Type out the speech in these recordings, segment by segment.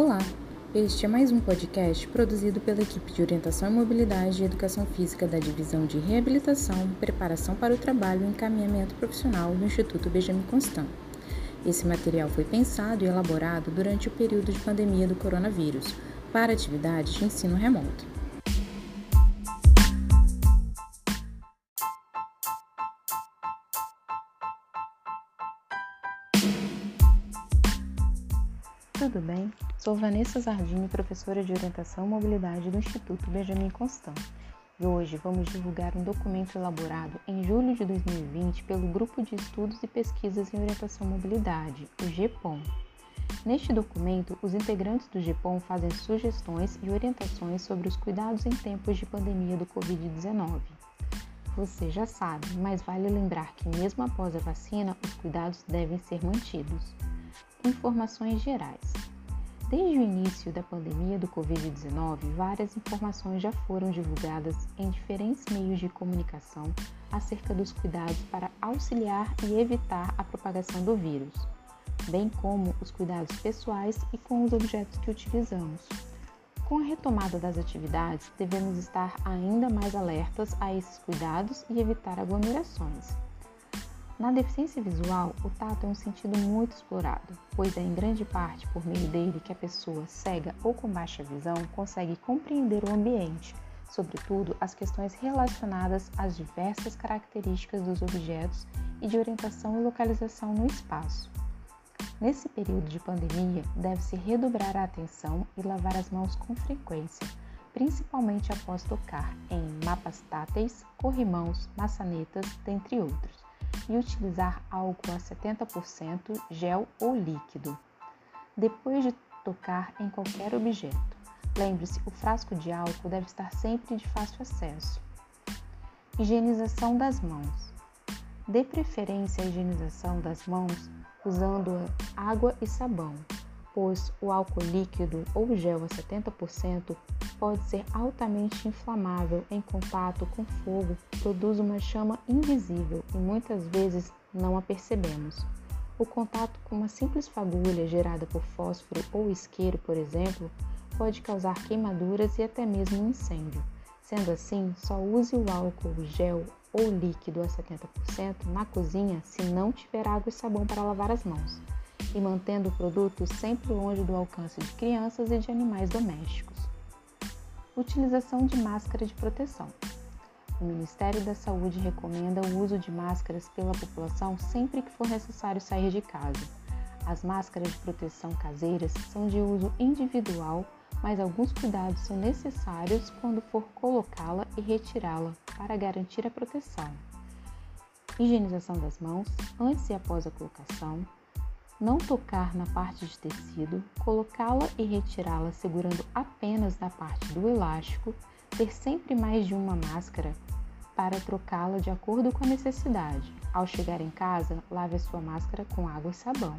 Olá, este é mais um podcast produzido pela equipe de Orientação e Mobilidade e Educação Física da Divisão de Reabilitação, Preparação para o Trabalho e Encaminhamento Profissional do Instituto Benjamin Constant. Esse material foi pensado e elaborado durante o período de pandemia do coronavírus, para atividades de ensino remoto. Tudo bem? Sou Vanessa Zardini, professora de Orientação e Mobilidade do Instituto Benjamin Constant. E hoje vamos divulgar um documento elaborado em julho de 2020 pelo Grupo de Estudos e Pesquisas em Orientação e Mobilidade, o GEPOM. Neste documento, os integrantes do GEPOM fazem sugestões e orientações sobre os cuidados em tempos de pandemia do Covid-19. Você já sabe, mas vale lembrar que, mesmo após a vacina, os cuidados devem ser mantidos. Informações gerais. Desde o início da pandemia do Covid-19, várias informações já foram divulgadas em diferentes meios de comunicação acerca dos cuidados para auxiliar e evitar a propagação do vírus, bem como os cuidados pessoais e com os objetos que utilizamos. Com a retomada das atividades, devemos estar ainda mais alertas a esses cuidados e evitar aglomerações. Na deficiência visual, o tato é um sentido muito explorado, pois é em grande parte por meio dele que a pessoa cega ou com baixa visão consegue compreender o ambiente, sobretudo as questões relacionadas às diversas características dos objetos e de orientação e localização no espaço. Nesse período de pandemia, deve-se redobrar a atenção e lavar as mãos com frequência, principalmente após tocar em mapas táteis, corrimãos, maçanetas, dentre outros e utilizar álcool a 70%, gel ou líquido. Depois de tocar em qualquer objeto, lembre-se, o frasco de álcool deve estar sempre de fácil acesso. Higienização das mãos. Dê preferência à higienização das mãos usando água e sabão, pois o álcool líquido ou gel a 70% pode ser altamente inflamável em contato com fogo, produz uma chama invisível e muitas vezes não a percebemos. O contato com uma simples fagulha gerada por fósforo ou isqueiro, por exemplo, pode causar queimaduras e até mesmo um incêndio. Sendo assim, só use o álcool gel ou líquido a 70% na cozinha se não tiver água e sabão para lavar as mãos e mantendo o produto sempre longe do alcance de crianças e de animais domésticos. Utilização de máscara de proteção. O Ministério da Saúde recomenda o uso de máscaras pela população sempre que for necessário sair de casa. As máscaras de proteção caseiras são de uso individual, mas alguns cuidados são necessários quando for colocá-la e retirá-la para garantir a proteção. Higienização das mãos antes e após a colocação, não tocar na parte de tecido, colocá-la e retirá-la segurando apenas na parte do elástico, ter sempre mais de uma máscara para trocá-la de acordo com a necessidade. Ao chegar em casa, lave a sua máscara com água e sabão.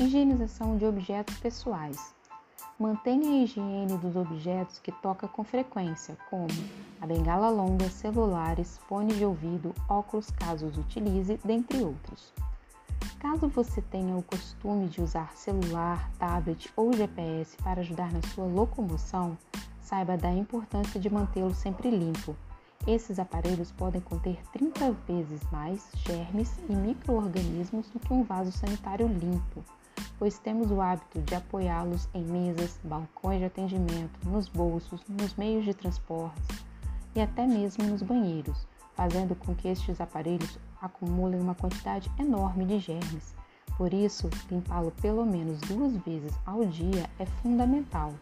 Higienização de objetos pessoais. Mantenha a higiene dos objetos que toca com frequência, como a bengala longa, celulares, fones de ouvido, óculos caso os utilize, dentre outros. Caso você tenha o costume de usar celular, tablet ou GPS para ajudar na sua locomoção, saiba da importância de mantê-lo sempre limpo. Esses aparelhos podem conter 30 vezes mais germes e microorganismos do que um vaso sanitário limpo, pois temos o hábito de apoiá-los em mesas, balcões de atendimento, nos bolsos, nos meios de transporte e até mesmo nos banheiros fazendo com que estes aparelhos acumulem uma quantidade enorme de germes. Por isso, limpá-lo pelo menos duas vezes ao dia é fundamental.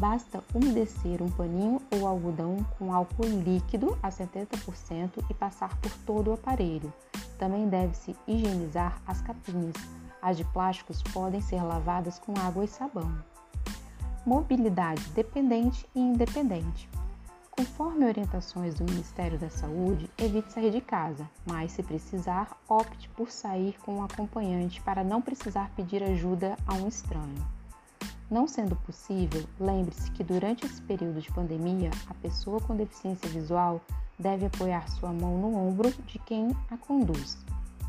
Basta umedecer um paninho ou algodão com álcool líquido a 70% e passar por todo o aparelho. Também deve-se higienizar as capinhas. As de plásticos podem ser lavadas com água e sabão. Mobilidade dependente e independente. Conforme orientações do Ministério da Saúde, evite sair de casa, mas se precisar, opte por sair com um acompanhante para não precisar pedir ajuda a um estranho. Não sendo possível, lembre-se que durante esse período de pandemia, a pessoa com deficiência visual deve apoiar sua mão no ombro de quem a conduz.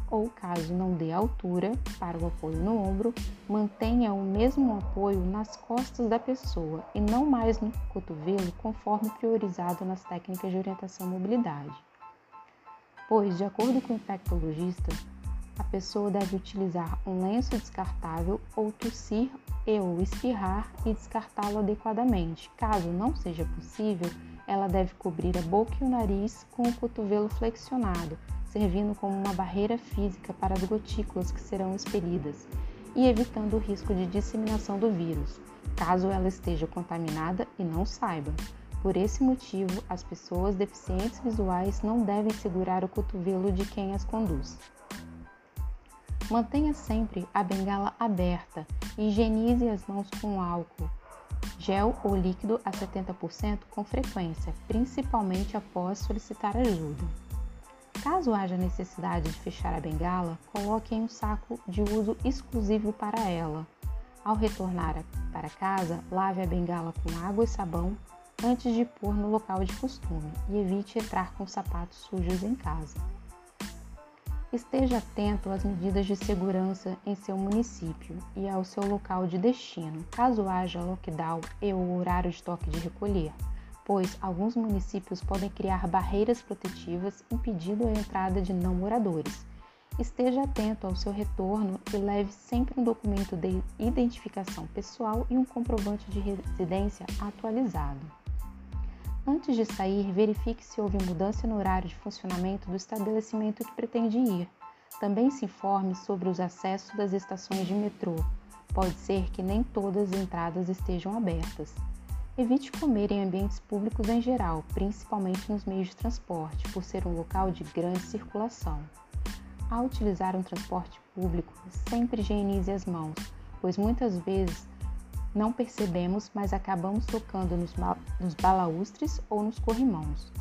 Ou, caso não dê altura para o apoio no ombro, mantenha o mesmo apoio nas costas da pessoa e não mais no cotovelo, conforme priorizado nas técnicas de orientação e mobilidade. Pois, de acordo com o infectologista, a pessoa deve utilizar um lenço descartável ou tossir e ou espirrar e descartá-lo adequadamente. Caso não seja possível, ela deve cobrir a boca e o nariz com o cotovelo flexionado, servindo como uma barreira física para as gotículas que serão expelidas e evitando o risco de disseminação do vírus, caso ela esteja contaminada e não saiba. Por esse motivo, as pessoas deficientes visuais não devem segurar o cotovelo de quem as conduz. Mantenha sempre a bengala aberta e higienize as mãos com álcool, gel ou líquido a 70% com frequência, principalmente após solicitar ajuda. Caso haja necessidade de fechar a bengala, coloque em um saco de uso exclusivo para ela. Ao retornar para casa, lave a bengala com água e sabão antes de pôr no local de costume e evite entrar com sapatos sujos em casa. Esteja atento às medidas de segurança em seu município e ao seu local de destino, caso haja lockdown e o horário de toque de recolher pois alguns municípios podem criar barreiras protetivas impedindo a entrada de não moradores. Esteja atento ao seu retorno e leve sempre um documento de identificação pessoal e um comprovante de residência atualizado. Antes de sair, verifique se houve mudança no horário de funcionamento do estabelecimento que pretende ir. Também se informe sobre os acessos das estações de metrô. Pode ser que nem todas as entradas estejam abertas. Evite comer em ambientes públicos em geral, principalmente nos meios de transporte, por ser um local de grande circulação. Ao utilizar um transporte público, sempre higienize as mãos, pois muitas vezes não percebemos, mas acabamos tocando nos, nos balaustres ou nos corrimãos.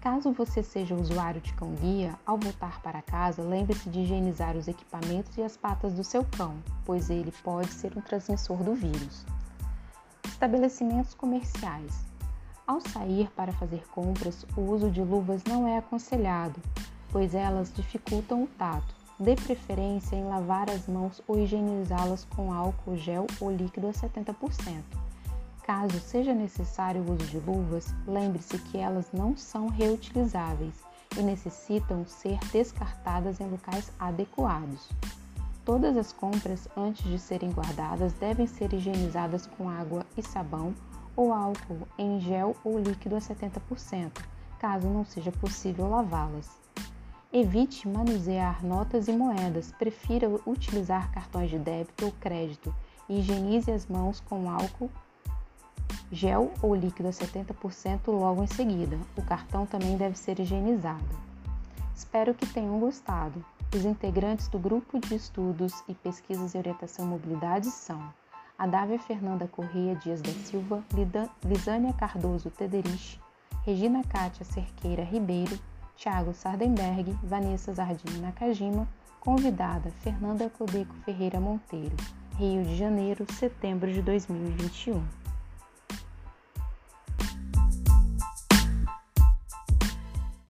Caso você seja usuário de cão-guia, ao voltar para casa, lembre-se de higienizar os equipamentos e as patas do seu cão, pois ele pode ser um transmissor do vírus. Estabelecimentos comerciais. Ao sair para fazer compras, o uso de luvas não é aconselhado, pois elas dificultam o tato. Dê preferência em lavar as mãos ou higienizá-las com álcool gel ou líquido a 70%. Caso seja necessário o uso de luvas, lembre-se que elas não são reutilizáveis e necessitam ser descartadas em locais adequados. Todas as compras, antes de serem guardadas, devem ser higienizadas com água e sabão ou álcool em gel ou líquido a 70%, caso não seja possível lavá-las. Evite manusear notas e moedas, prefira utilizar cartões de débito ou crédito e higienize as mãos com álcool, gel ou líquido a 70% logo em seguida. O cartão também deve ser higienizado. Espero que tenham gostado. Os integrantes do Grupo de Estudos e Pesquisas em Orientação e Mobilidade são a Dávia Fernanda Correia Dias da Silva, Lisânia Cardoso Tederich, Regina Cátia Cerqueira Ribeiro, Thiago Sardenberg, Vanessa Zardim Nakajima, convidada Fernanda Codeco Ferreira Monteiro, Rio de Janeiro, setembro de 2021.